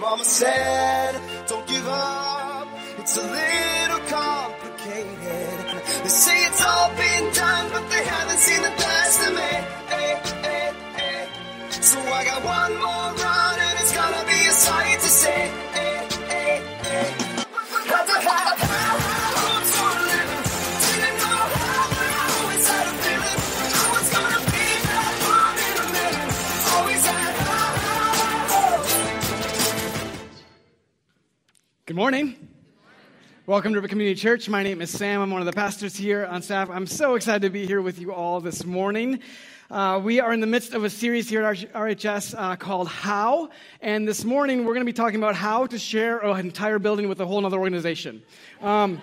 Mama said, don't give up. It's a little complicated. They say it's all been done, but they haven't seen the best of me. Hey, hey, hey. So I got one more Good morning. Welcome to River Community Church. My name is Sam. I'm one of the pastors here on staff. I'm so excited to be here with you all this morning. Uh, we are in the midst of a series here at RHS uh, called How. And this morning we're going to be talking about how to share an entire building with a whole other organization. Um,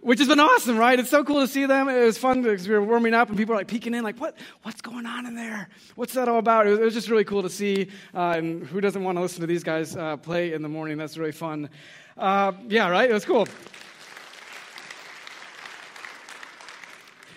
which has been awesome, right? It's so cool to see them. It was fun because we were warming up and people were like peeking in, like, what, what's going on in there? What's that all about? It was, it was just really cool to see. Uh, and who doesn't want to listen to these guys uh, play in the morning? That's really fun. Uh, yeah, right? It was cool.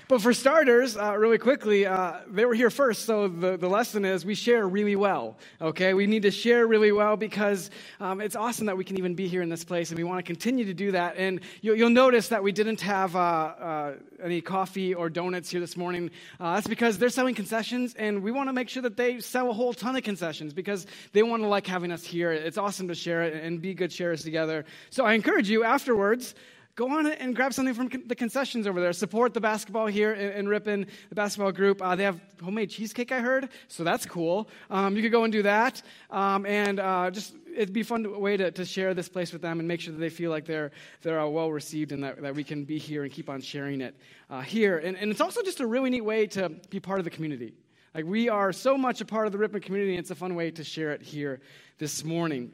But for starters, uh, really quickly, uh, they were here first, so the, the lesson is we share really well, okay? We need to share really well because um, it's awesome that we can even be here in this place, and we want to continue to do that. And you'll, you'll notice that we didn't have uh, uh any coffee or donuts here this morning. Uh, that's because they're selling concessions, and we want to make sure that they sell a whole ton of concessions because they want to like having us here. It's awesome to share it and be good sharers together. So I encourage you afterwards go on and grab something from the concessions over there. Support the basketball here in, in Ripon, the basketball group. Uh, they have homemade cheesecake, I heard, so that's cool. Um, you could go and do that. Um, and uh, just it'd be a fun way to, to share this place with them and make sure that they feel like they're, they're uh, well received and that, that we can be here and keep on sharing it uh, here. And, and it's also just a really neat way to be part of the community. Like, we are so much a part of the Ripon community, and it's a fun way to share it here this morning.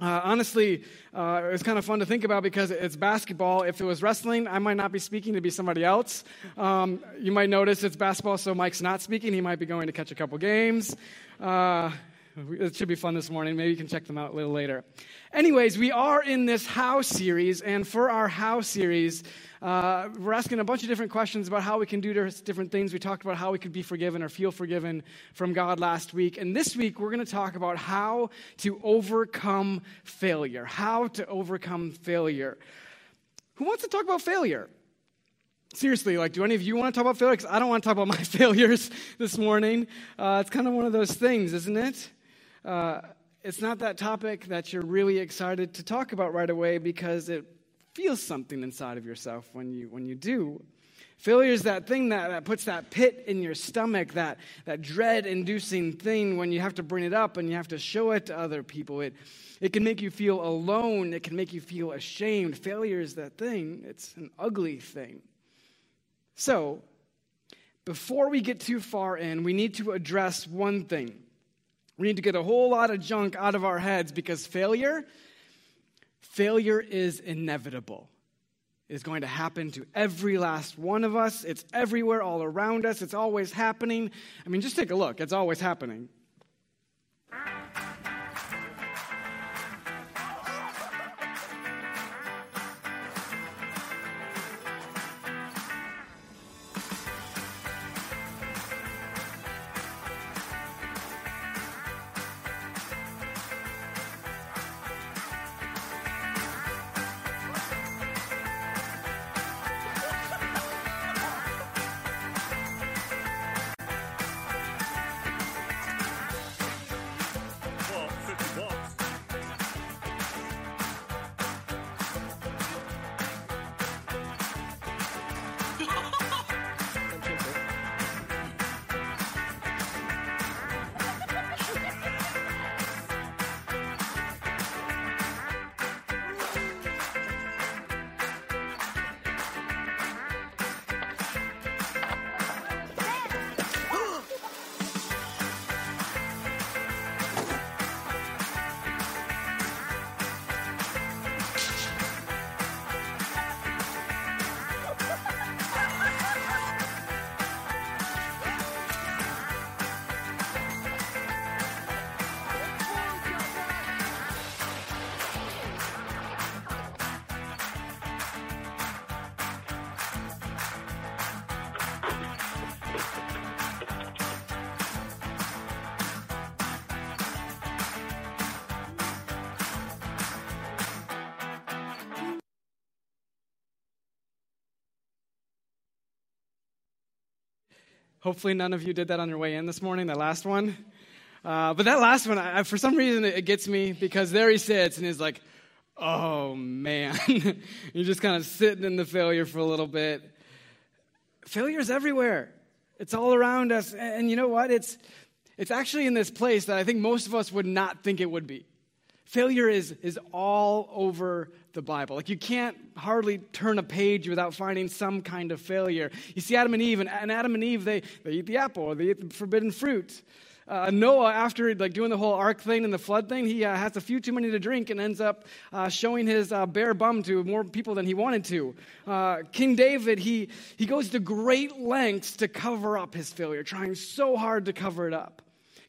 Uh, honestly, uh, it's kind of fun to think about because it's basketball. If it was wrestling, I might not be speaking to be somebody else. Um, you might notice it's basketball, so Mike's not speaking. He might be going to catch a couple games. Uh, it should be fun this morning. Maybe you can check them out a little later. Anyways, we are in this How series, and for our How series, uh, we're asking a bunch of different questions about how we can do different things. We talked about how we could be forgiven or feel forgiven from God last week. And this week, we're going to talk about how to overcome failure. How to overcome failure. Who wants to talk about failure? Seriously, like, do any of you want to talk about failure? Because I don't want to talk about my failures this morning. Uh, it's kind of one of those things, isn't it? Uh, it's not that topic that you're really excited to talk about right away because it feels something inside of yourself when you, when you do. Failure is that thing that, that puts that pit in your stomach, that, that dread inducing thing when you have to bring it up and you have to show it to other people. It, it can make you feel alone, it can make you feel ashamed. Failure is that thing, it's an ugly thing. So, before we get too far in, we need to address one thing. We need to get a whole lot of junk out of our heads because failure Failure is inevitable. It is going to happen to every last one of us. It's everywhere, all around us. It's always happening. I mean, just take a look. It's always happening. Hopefully, none of you did that on your way in this morning, that last one. Uh, but that last one, I, for some reason, it gets me because there he sits and he's like, oh man. You're just kind of sitting in the failure for a little bit. Failure's everywhere, it's all around us. And you know what? It's, it's actually in this place that I think most of us would not think it would be. Failure is, is all over the Bible. Like you can't hardly turn a page without finding some kind of failure. You see Adam and Eve, and, and Adam and Eve, they, they eat the apple, or they eat the forbidden fruit. Uh, Noah, after like doing the whole ark thing and the flood thing, he uh, has a few too many to drink and ends up uh, showing his uh, bare bum to more people than he wanted to. Uh, King David, he, he goes to great lengths to cover up his failure, trying so hard to cover it up.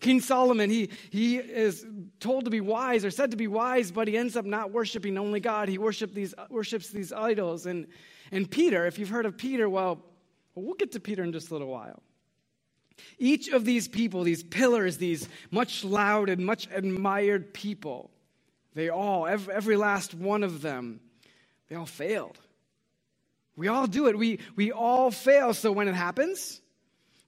King Solomon, he, he is told to be wise or said to be wise, but he ends up not worshiping only God. He worship these, worships these idols. And, and Peter, if you've heard of Peter, well, we'll get to Peter in just a little while. Each of these people, these pillars, these much lauded, much admired people, they all, every, every last one of them, they all failed. We all do it. We, we all fail. So when it happens,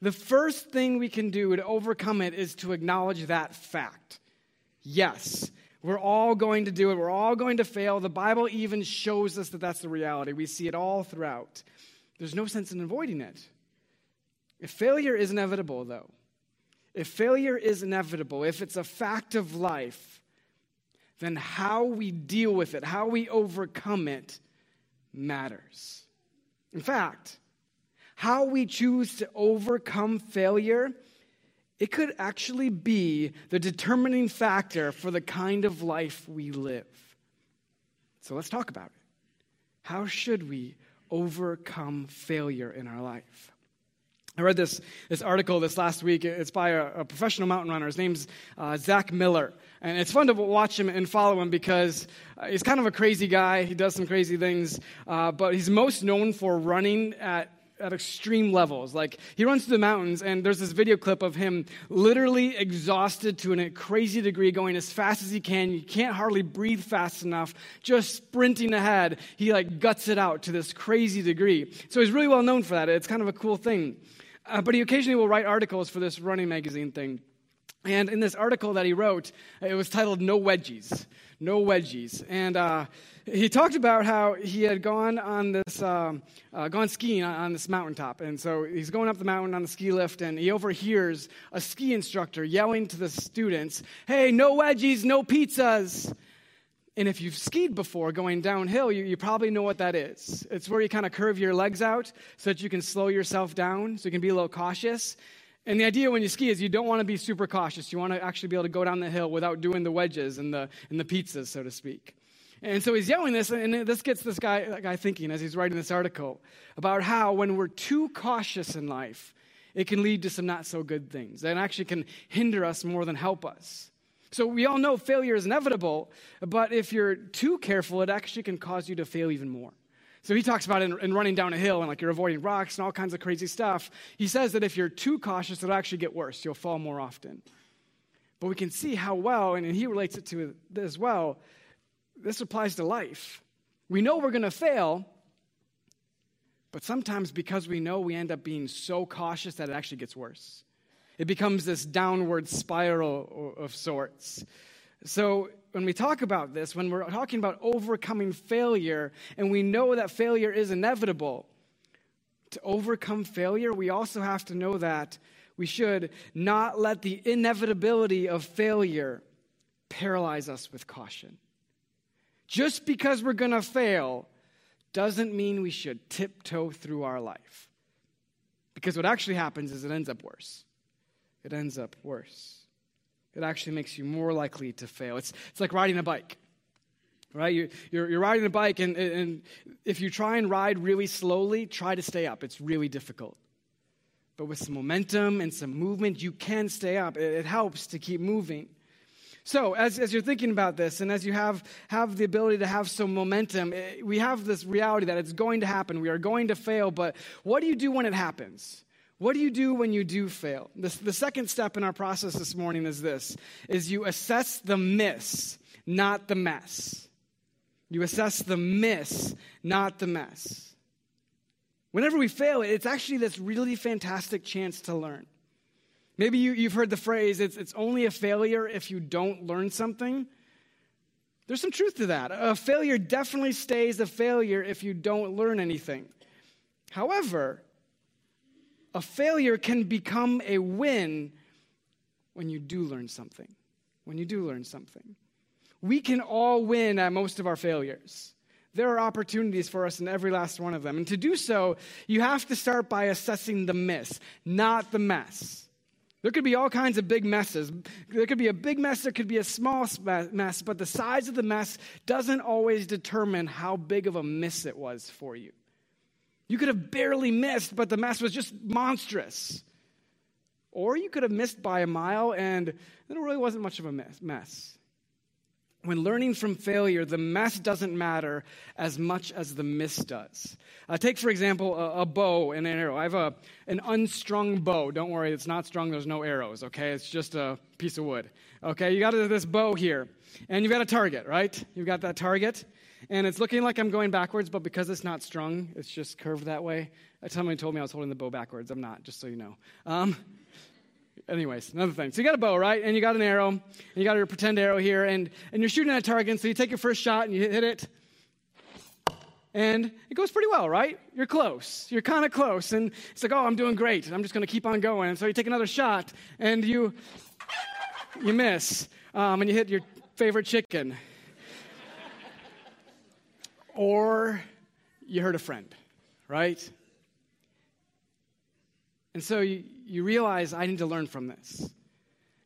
the first thing we can do to overcome it is to acknowledge that fact. Yes, we're all going to do it. We're all going to fail. The Bible even shows us that that's the reality. We see it all throughout. There's no sense in avoiding it. If failure is inevitable, though, if failure is inevitable, if it's a fact of life, then how we deal with it, how we overcome it, matters. In fact, how we choose to overcome failure, it could actually be the determining factor for the kind of life we live. So let's talk about it. How should we overcome failure in our life? I read this, this article this last week. It's by a, a professional mountain runner. His name's uh, Zach Miller. And it's fun to watch him and follow him because uh, he's kind of a crazy guy. He does some crazy things. Uh, but he's most known for running at at extreme levels. Like he runs through the mountains, and there's this video clip of him literally exhausted to a crazy degree, going as fast as he can. You can't hardly breathe fast enough, just sprinting ahead. He like guts it out to this crazy degree. So he's really well known for that. It's kind of a cool thing. Uh, but he occasionally will write articles for this running magazine thing. And in this article that he wrote, it was titled No Wedgies. No Wedgies. And uh, he talked about how he had gone on this, um, uh, gone skiing on, on this mountaintop. And so he's going up the mountain on the ski lift, and he overhears a ski instructor yelling to the students, Hey, no wedgies, no pizzas. And if you've skied before going downhill, you, you probably know what that is. It's where you kind of curve your legs out so that you can slow yourself down, so you can be a little cautious. And the idea when you ski is you don't want to be super cautious. You want to actually be able to go down the hill without doing the wedges and the, and the pizzas, so to speak. And so he's yelling this, and this gets this guy, guy thinking as he's writing this article about how when we're too cautious in life, it can lead to some not so good things and actually can hinder us more than help us. So we all know failure is inevitable, but if you're too careful, it actually can cause you to fail even more. So he talks about in, in, running down a hill and like you're avoiding rocks and all kinds of crazy stuff. He says that if you're too cautious, it'll actually get worse. You'll fall more often. But we can see how well, and he relates it to as well, this applies to life. We know we're going to fail, but sometimes because we know, we end up being so cautious that it actually gets worse. It becomes this downward spiral of sorts. So, when we talk about this, when we're talking about overcoming failure, and we know that failure is inevitable, to overcome failure, we also have to know that we should not let the inevitability of failure paralyze us with caution. Just because we're going to fail doesn't mean we should tiptoe through our life. Because what actually happens is it ends up worse it ends up worse. It actually makes you more likely to fail. It's, it's like riding a bike, right? You, you're, you're riding a bike, and, and if you try and ride really slowly, try to stay up. It's really difficult. But with some momentum and some movement, you can stay up. It, it helps to keep moving. So, as, as you're thinking about this, and as you have, have the ability to have some momentum, eh, we have this reality that it's going to happen. We are going to fail, but what do you do when it happens? What do you do when you do fail? The, the second step in our process this morning is this is you assess the miss, not the mess. You assess the miss, not the mess. Whenever we fail, it's actually this really fantastic chance to learn. Maybe you, have heard the phrase, it's, it's only a failure if you don't learn something. There's some truth to that. A failure definitely stays a failure if you don't learn anything. However, a failure can become a win when you do learn something. When you do learn something. We can all win at most of our failures. There are opportunities for us in every last one of them. And to do so, you have to start by assessing the miss, not the mess. There could be all kinds of big messes. There could be a big mess, there could be a small mess, but the size of the mess doesn't always determine how big of a miss it was for you. You could have barely missed, but the mess was just monstrous. Or you could have missed by a mile and it really wasn't much of a mess. When learning from failure, the mess doesn't matter as much as the miss does. Uh, take, for example, a, a, bow and an arrow. I have a, an unstrung bow. Don't worry, it's not strung, there's no arrows, okay? It's just a piece of wood. Okay, you got this bow here, and you've got a target, right? You've got that target, and it's looking like I'm going backwards, but because it's not strung, it's just curved that way. Somebody told me I was holding the bow backwards. I'm not, just so you know. Um, anyways, another thing. So you got a bow, right? And you got an arrow, and you got your pretend arrow here, and, and you're shooting at a target. So you take your first shot and you hit it, and it goes pretty well, right? You're close. You're kind of close, and it's like, oh, I'm doing great. I'm just going to keep on going. And so you take another shot, and you you miss, um, and you hit your favorite chicken, or you hurt a friend, right? And so you, you realize I need to learn from this.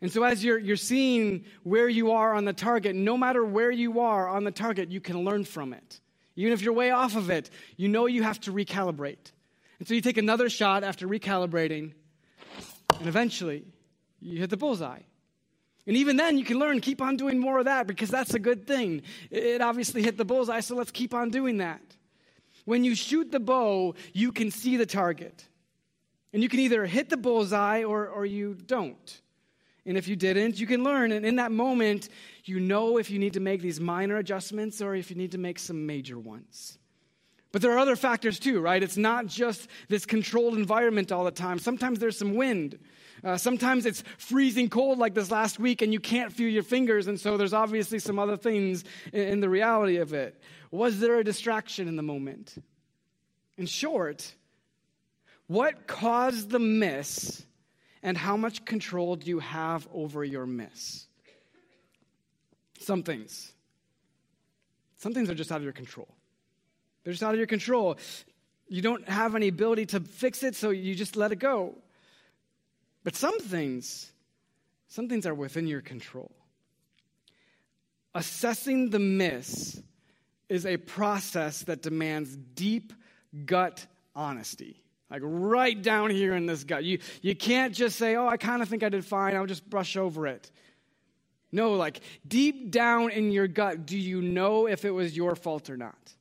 And so, as you're, you're seeing where you are on the target, no matter where you are on the target, you can learn from it. Even if you're way off of it, you know you have to recalibrate. And so, you take another shot after recalibrating, and eventually, you hit the bullseye. And even then, you can learn, keep on doing more of that because that's a good thing. It obviously hit the bullseye, so let's keep on doing that. When you shoot the bow, you can see the target. And you can either hit the bullseye or, or you don't. And if you didn't, you can learn. And in that moment, you know if you need to make these minor adjustments or if you need to make some major ones. But there are other factors too, right? It's not just this controlled environment all the time. Sometimes there's some wind. Uh, sometimes it's freezing cold like this last week and you can't feel your fingers, and so there's obviously some other things in, in the reality of it. Was there a distraction in the moment? In short, what caused the miss, and how much control do you have over your miss? Some things. Some things are just out of your control. They're just out of your control. You don't have any ability to fix it, so you just let it go. But some things, some things are within your control. Assessing the miss is a process that demands deep gut honesty. Like right down here in this gut. You, you can't just say, oh, I kind of think I did fine. I'll just brush over it. No, like deep down in your gut, do you know if it was your fault or not?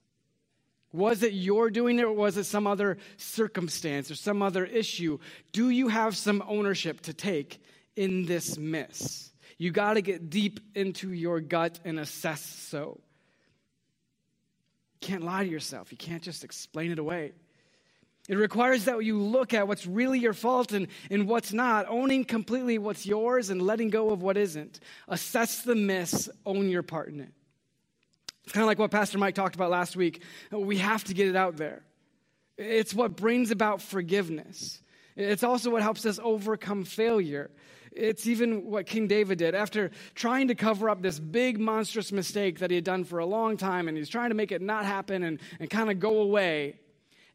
Was it your doing it or was it some other circumstance or some other issue? Do you have some ownership to take in this mess? You got to get deep into your gut and assess so. You can't lie to yourself. You can't just explain it away. It requires that you look at what's really your fault and, and what's not, owning completely what's yours and letting go of what isn't. Assess the miss, own your part in it. It's kind of like what Pastor Mike talked about last week. We have to get it out there. It's what brings about forgiveness. It's also what helps us overcome failure. It's even what King David did. After trying to cover up this big, monstrous mistake that he had done for a long time, and he's trying to make it not happen and, and kind of go away,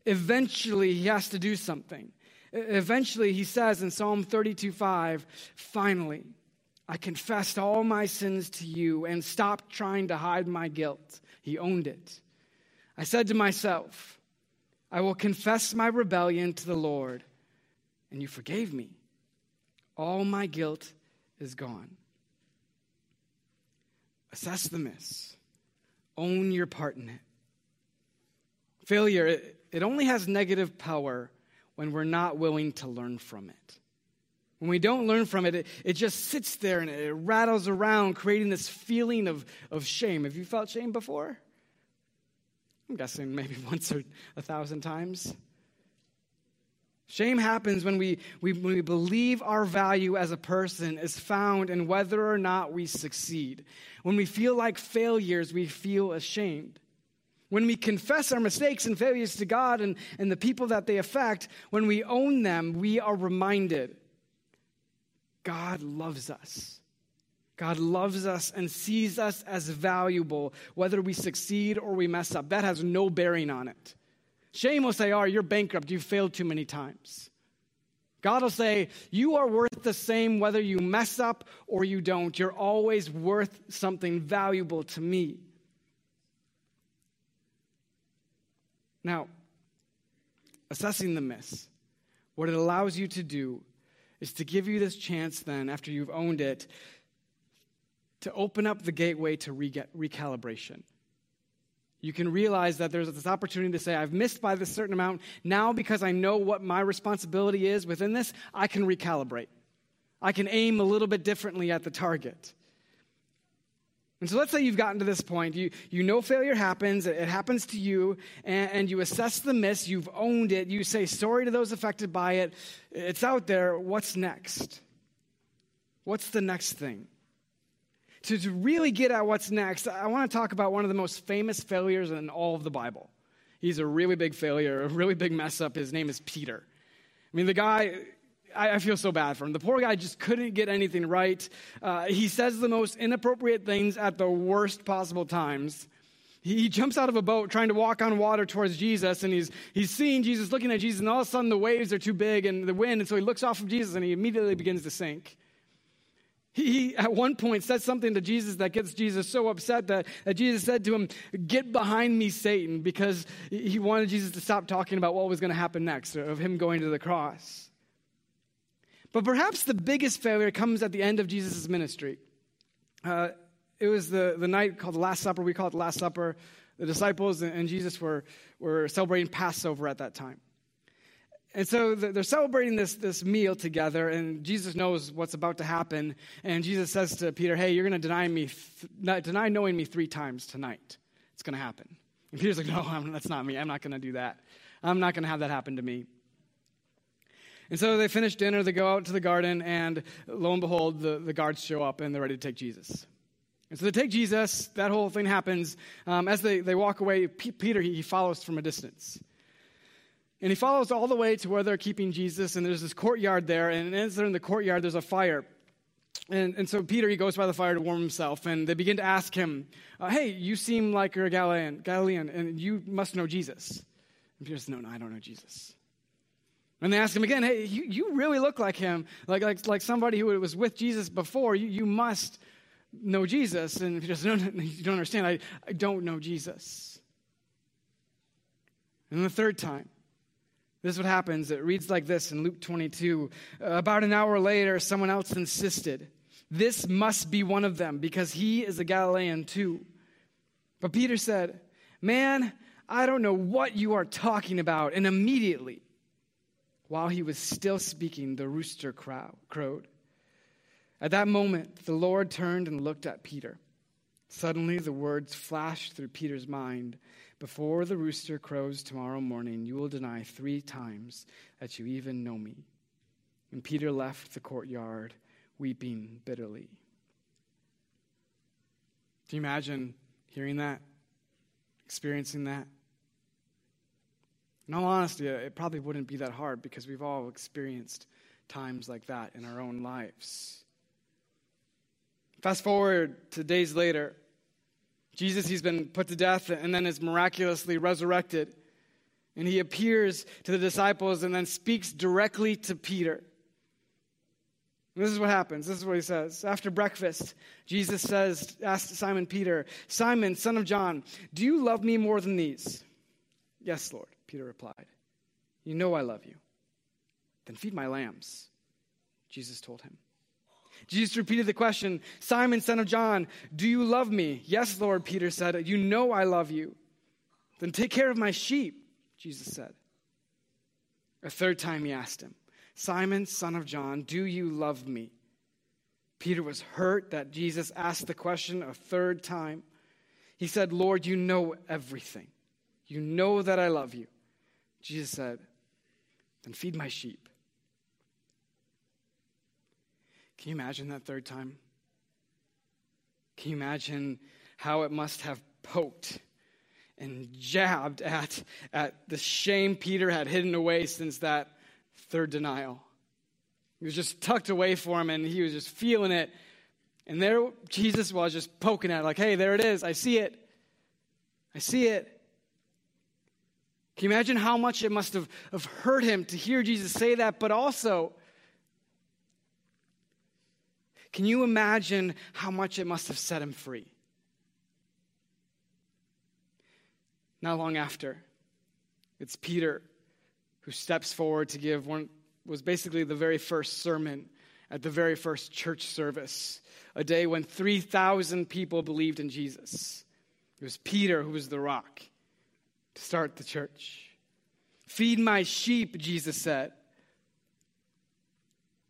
eventually he has to do something. Eventually, he says in Psalm 32 5, finally, I confessed all my sins to you and stopped trying to hide my guilt. He owned it. I said to myself, I will confess my rebellion to the Lord, and you forgave me. All my guilt is gone. Assess the miss, own your part in it. Failure, it only has negative power when we're not willing to learn from it. When we don't learn from it, it, it just sits there and it rattles around, creating this feeling of, of shame. Have you felt shame before? I'm guessing maybe once or a thousand times. Shame happens when we, we, when we believe our value as a person is found in whether or not we succeed. When we feel like failures, we feel ashamed. When we confess our mistakes and failures to God and, and the people that they affect, when we own them, we are reminded God loves us. God loves us and sees us as valuable, whether we succeed or we mess up. That has no bearing on it. Shame will say, Oh, you're bankrupt. You've failed too many times. God will say, You are worth the same whether you mess up or you don't. You're always worth something valuable to me. Now, assessing the miss, what it allows you to do is to give you this chance, then, after you've owned it, to open up the gateway to re- recalibration you can realize that there's this opportunity to say, I've missed by this certain amount. Now, because I know what my responsibility is within this, I can recalibrate. I can aim a little bit differently at the target. And so let's say you've gotten to this point. You, you know failure happens, it happens to you, and, and you assess the miss, you've owned it, you say sorry to those affected by it. It's out there. What's next? What's the next thing? to, to really get at what's next, I want to talk about one of the most famous failures in all of the Bible. He's a really big failure, a really big mess up. His name is Peter. I mean, the guy, I, feel so bad for him. The poor guy just couldn't get anything right. Uh, he says the most inappropriate things at the worst possible times. He jumps out of a boat trying to walk on water towards Jesus, and he's, he's seeing Jesus, looking at Jesus, and all of a sudden the waves are too big and the wind, and so he looks off of Jesus and he immediately begins to sink. He, at one point, said something to Jesus that gets Jesus so upset that, that Jesus said to him, Get behind me, Satan, because he wanted Jesus to stop talking about what was going to happen next, of him going to the cross. But perhaps the biggest failure comes at the end of Jesus' ministry. Uh, it was the, the night called the Last Supper. We call it the Last Supper. The disciples and Jesus were, were celebrating Passover at that time. And so they're celebrating this, this meal together, and Jesus knows what's about to happen. And Jesus says to Peter, Hey, you're going to deny me, th- deny knowing me three times tonight. It's going to happen. And Peter's like, No, I'm, that's not me. I'm not going to do that. I'm not going to have that happen to me. And so they finish dinner, they go out to the garden, and lo and behold, the, the guards show up and they're ready to take Jesus. And so they take Jesus, that whole thing happens. Um, as they, they walk away, P- Peter, he, he follows from a distance. And he follows all the way to where they're keeping Jesus, and there's this courtyard there. And as they're in the courtyard, there's a fire. And, and so Peter, he goes by the fire to warm himself, and they begin to ask him, uh, Hey, you seem like you're a Galilean, Galilean, and you must know Jesus. And Peter says, No, no, I don't know Jesus. And they ask him again, Hey, you, you really look like him, like, like, like somebody who was with Jesus before. You, you must know Jesus. And he says, No, no, you don't understand. I, I don't know Jesus. And the third time, this is what happens. It reads like this in Luke 22. Uh, about an hour later, someone else insisted, This must be one of them because he is a Galilean too. But Peter said, Man, I don't know what you are talking about. And immediately, while he was still speaking, the rooster crowed. At that moment, the Lord turned and looked at Peter. Suddenly, the words flashed through Peter's mind before the rooster crows tomorrow morning, you will deny three times that you even know me. And Peter left the courtyard, weeping bitterly. Can you imagine hearing that? Experiencing that? In all honesty, uh, it probably wouldn't be that hard because we've all experienced times like that in our own lives. Fast forward to days later, Jesus, he's been put to death and then is miraculously resurrected. And he appears to the disciples and then speaks directly to Peter. And this is what happens. This is what he says. After breakfast, Jesus says, asked Simon Peter, Simon, son of John, do you love me more than these? Yes, Lord, Peter replied. You know I love you. Then feed my lambs, Jesus told him. Jesus repeated the question Simon, son of John, do you love me? Yes, Lord, Peter said. You know I love you. Then take care of my sheep, Jesus said. A third time he asked him, Simon, son of John, do you love me? Peter was hurt that Jesus asked the question a third time. He said, Lord, you know everything. You know that I love you. Jesus said, then feed my sheep. Can you imagine that third time? Can you imagine how it must have poked and jabbed at, at the shame Peter had hidden away since that third denial? It was just tucked away for him and he was just feeling it. And there Jesus was just poking at it, like, hey, there it is. I see it. I see it. Can you imagine how much it must have, have hurt him to hear Jesus say that? But also, can you imagine how much it must have set him free? Not long after, it's Peter who steps forward to give one was basically the very first sermon at the very first church service, a day when 3,000 people believed in Jesus. It was Peter who was the rock to start the church. Feed my sheep, Jesus said.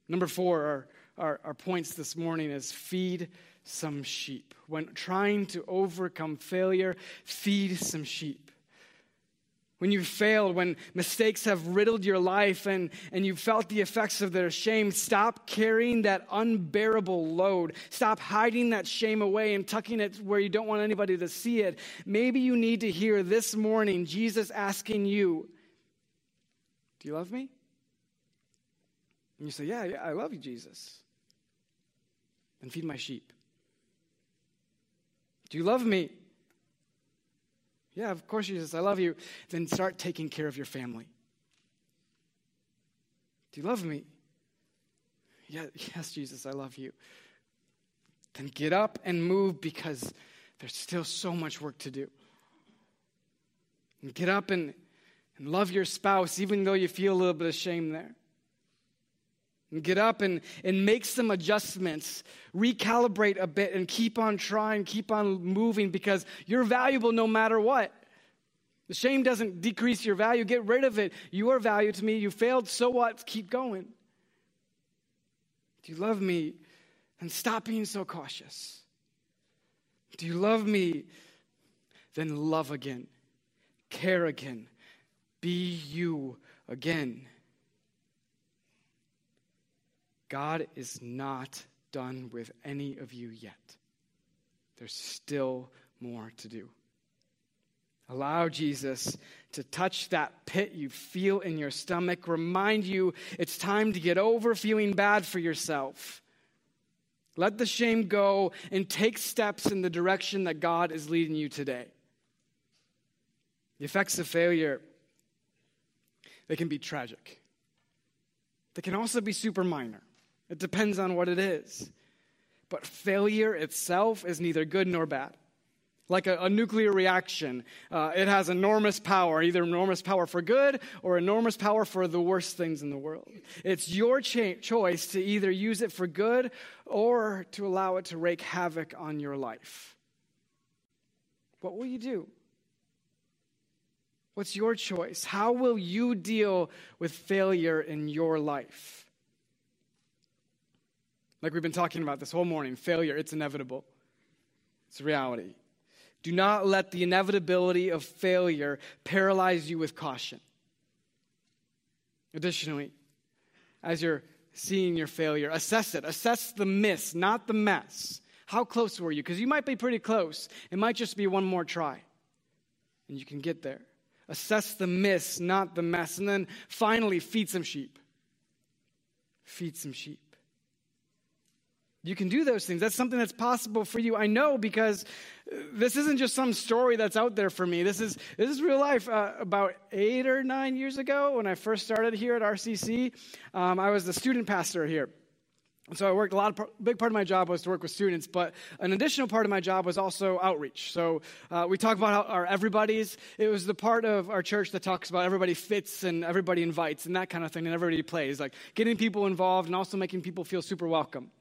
Number four, our, our, our points this morning is feed some sheep. When trying to overcome failure, feed some sheep when you've failed, when mistakes have riddled your life and, and you've felt the effects of their shame, stop carrying that unbearable load. Stop hiding that shame away and tucking it where you don't want anybody to see it. Maybe you need to hear this morning Jesus asking you, Do you love me? And you say, Yeah, yeah I love you, Jesus. Then feed my sheep. Do you love me? Yeah, of course, Jesus, I love you. Then start taking care of your family. Do you love me? Yeah, yes, Jesus, I love you. Then get up and move because there's still so much work to do. And get up and, and love your spouse, even though you feel a little bit of shame there. And get up and, and make some adjustments, recalibrate a bit, and keep on trying, keep on moving because you're valuable no matter what. The shame doesn't decrease your value. Get rid of it. You are value to me. You failed, so what? Keep going. Do you love me? Then stop being so cautious. Do you love me? Then love again. Care again. Be you again. God is not done with any of you yet. There's still more to do. Allow Jesus to touch that pit you feel in your stomach, remind you it's time to get over feeling bad for yourself. Let the shame go and take steps in the direction that God is leading you today. The effects of failure, they can be tragic. They can also be super minor. It depends on what it is. But failure itself is neither good nor bad. Like a, a nuclear reaction, uh, it has enormous power, either enormous power for good or enormous power for the worst things in the world. It's your cha- choice to either use it for good or to allow it to wreak havoc on your life. What will you do? What's your choice? How will you deal with failure in your life? Like we've been talking about this whole morning failure, it's inevitable, it's reality. Do not let the inevitability of failure paralyze you with caution. Additionally, as you're seeing your failure, assess it. Assess the miss, not the mess. How close were you? Because you might be pretty close. It might just be one more try, and you can get there. Assess the miss, not the mess. And then finally, feed some sheep. Feed some sheep. You can do those things. That's something that's possible for you. I know because this isn't just some story that's out there for me. This is this is real life. Uh, about eight or nine years ago, when I first started here at RCC, um, I was the student pastor here. So I worked a lot of big part of my job was to work with students, but an additional part of my job was also outreach. So uh, we talk about our everybody's. It was the part of our church that talks about everybody fits and everybody invites and that kind of thing, and everybody plays, like getting people involved and also making people feel super welcome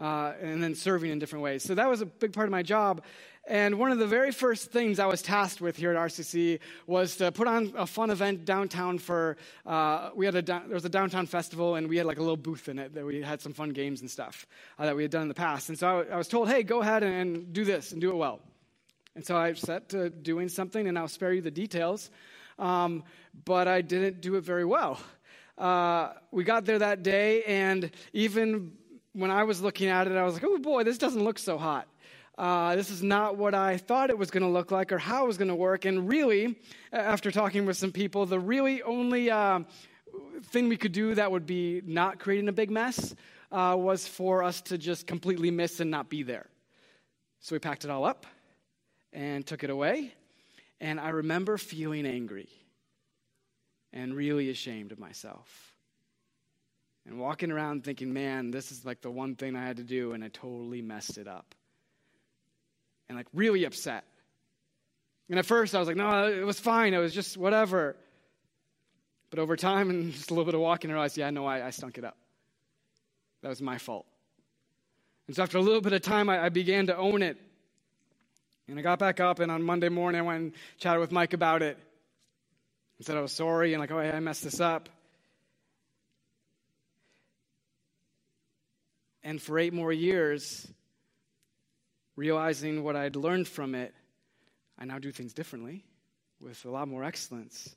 uh, and then serving in different ways. So that was a big part of my job. And one of the very first things I was tasked with here at RCC was to put on a fun event downtown for, uh, we had a, there was a downtown festival and we had like a little booth in it that we had some fun games and stuff uh, that we had done in the past. And so I, I was told, hey, go ahead and, and do this and do it well. And so I set to doing something and I'll spare you the details. Um, but I didn't do it very well. uh, we got there that day, and even when I was looking at it, I was like, oh boy, this doesn't look so hot. Uh, this is not what I thought it was going to look like or how it was going to work. And really, after talking with some people, the really only uh, thing we could do that would be not creating a big mess uh, was for us to just completely miss and not be there. So we packed it all up and took it away. And I remember feeling angry and really ashamed of myself. And walking around thinking, man, this is like the one thing I had to do, and I totally messed it up. And like really upset. And at first I was like, no, it was fine. It was just whatever. But over time and just a little bit of walking, I realized, yeah, no, I, I stunk it up. That was my fault. And so after a little bit of time, I, I began to own it. And I got back up, and on Monday morning, I went and chatted with Mike about it and said I was sorry and like, oh, I messed this up. And for eight more years, realizing what I'd learned from it, I now do things differently with a lot more excellence.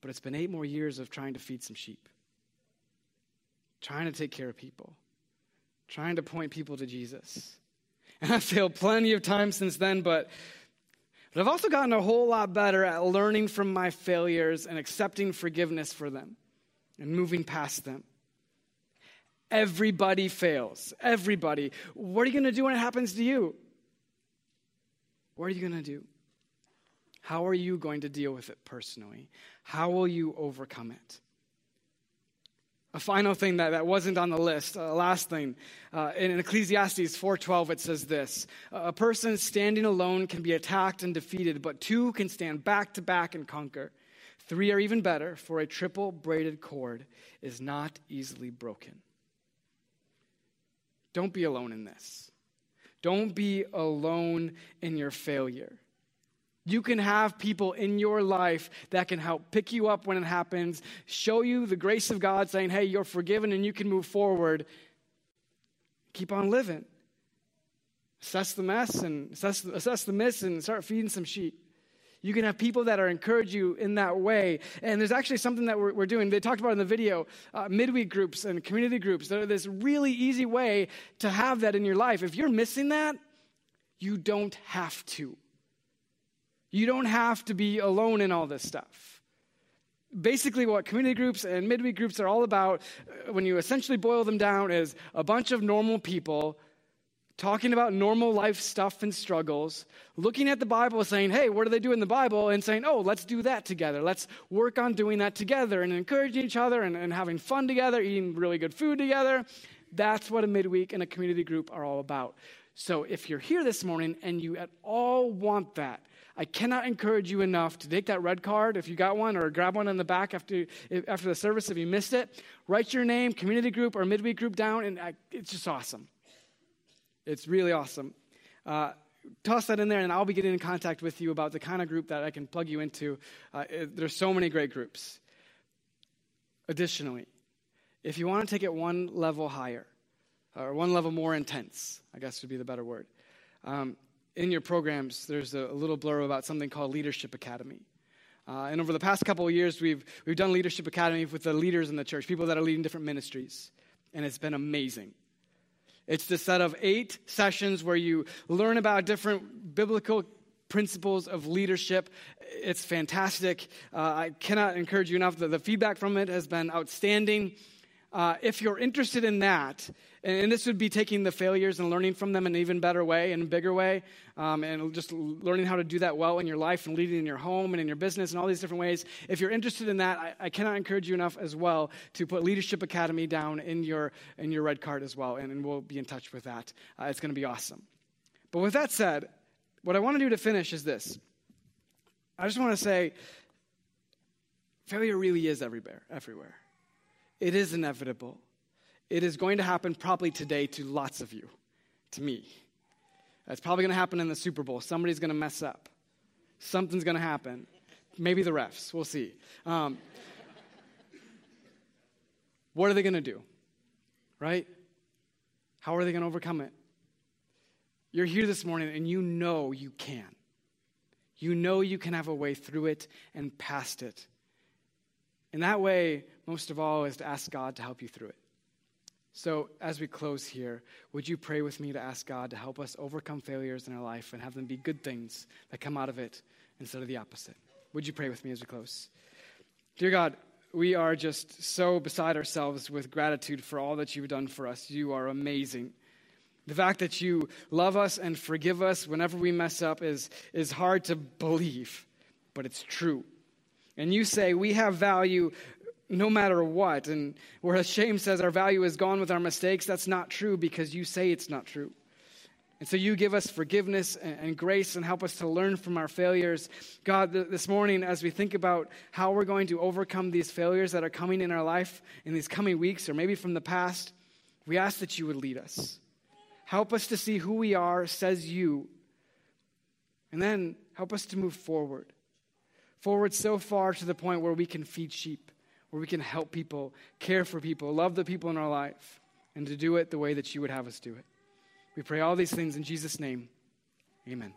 But it's been eight more years of trying to feed some sheep, trying to take care of people, trying to point people to Jesus. And I've failed plenty of times since then, but but I've also gotten a whole lot better at learning from my failures and accepting forgiveness for them and moving past them. Everybody fails. Everybody. What are you going to do when it happens to you? What are you going to do? How are you going to deal with it personally? How will you overcome it? A final thing that, that wasn't on the list, a uh, last thing. Uh, in Ecclesiastes 4.12, it says this. A person standing alone can be attacked and defeated, but two can stand back to back and conquer. Three are even better, for a triple braided cord is not easily broken. Don't be alone in this. Don't be alone in your failure. You can have people in your life that can help pick you up when it happens, show you the grace of God, saying, hey, you're forgiven and you can move forward. Keep on living. Assess the mess and assess, assess the miss and start feeding some sheep. You can have people that are encourage you in that way. And there's actually something that we're, we're doing. They talked about in the video uh, midweek groups and community groups. There's this really easy way to have that in your life. If you're missing that, you don't have to. You don't have to be alone in all this stuff. Basically, what community groups and midweek groups are all about, uh, when you essentially boil them down, is a bunch of normal people talking about normal life stuff and struggles, looking at the Bible, saying, hey, what do they do in the Bible? And saying, oh, let's do that together. Let's work on doing that together and encouraging each other and, and having fun together, eating really good food together. That's what a midweek and a community group are all about. So if you're here this morning and you at all want that, I cannot encourage you enough to take that red card if you got one, or grab one in the back after, after the service if you missed it. Write your name, community group, or midweek group down, and I, it's just awesome. It's really awesome. Uh, toss that in there, and I'll be getting in contact with you about the kind of group that I can plug you into. Uh, there's so many great groups. Additionally, if you want to take it one level higher, or one level more intense, I guess would be the better word. Um, in your programs, there's a, a little blurb about something called Leadership Academy. Uh, and over the past couple of years, we've, we've done Leadership Academy with the leaders in the church, people that are leading different ministries. And it's been amazing. It's the set of eight sessions where you learn about different biblical principles of leadership. It's fantastic. Uh, I cannot encourage you enough. The, the feedback from it has been outstanding. Uh, if you're interested in that, and this would be taking the failures and learning from them in an even better way and a bigger way, um, and just learning how to do that well in your life and leading in your home and in your business and all these different ways. If you're interested in that, I, I cannot encourage you enough as well to put Leadership Academy down in your, in your red card as well, and, and we'll be in touch with that. Uh, it's going to be awesome. But with that said, what I want to do to finish is this. I just want to say failure really is everywhere, everywhere. It is inevitable. It is going to happen probably today to lots of you, to me. It's probably going to happen in the Super Bowl. Somebody's going to mess up. Something's going to happen. Maybe the refs. We'll see. Um, what are they going to do? Right? How are they going to overcome it? You're here this morning and you know you can. You know you can have a way through it and past it In that way, most of all, is to ask God to help you through it. So, as we close here, would you pray with me to ask God to help us overcome failures in our life and have them be good things that come out of it instead of the opposite? Would you pray with me as we close? Dear God, we are just so beside ourselves with gratitude for all that you've done for us. You are amazing. The fact that you love us and forgive us whenever we mess up is, is hard to believe, but it's true. And you say we have value no matter what. And whereas shame says our value is gone with our mistakes, that's not true because you say it's not true. And so you give us forgiveness and grace and help us to learn from our failures. God, this morning, as we think about how we're going to overcome these failures that are coming in our life in these coming weeks or maybe from the past, we ask that you would lead us. Help us to see who we are, says you. And then help us to move forward. Forward so far to the point where we can feed sheep, where we can help people, care for people, love the people in our life, and to do it the way that you would have us do it. We pray all these things in Jesus' name. Amen.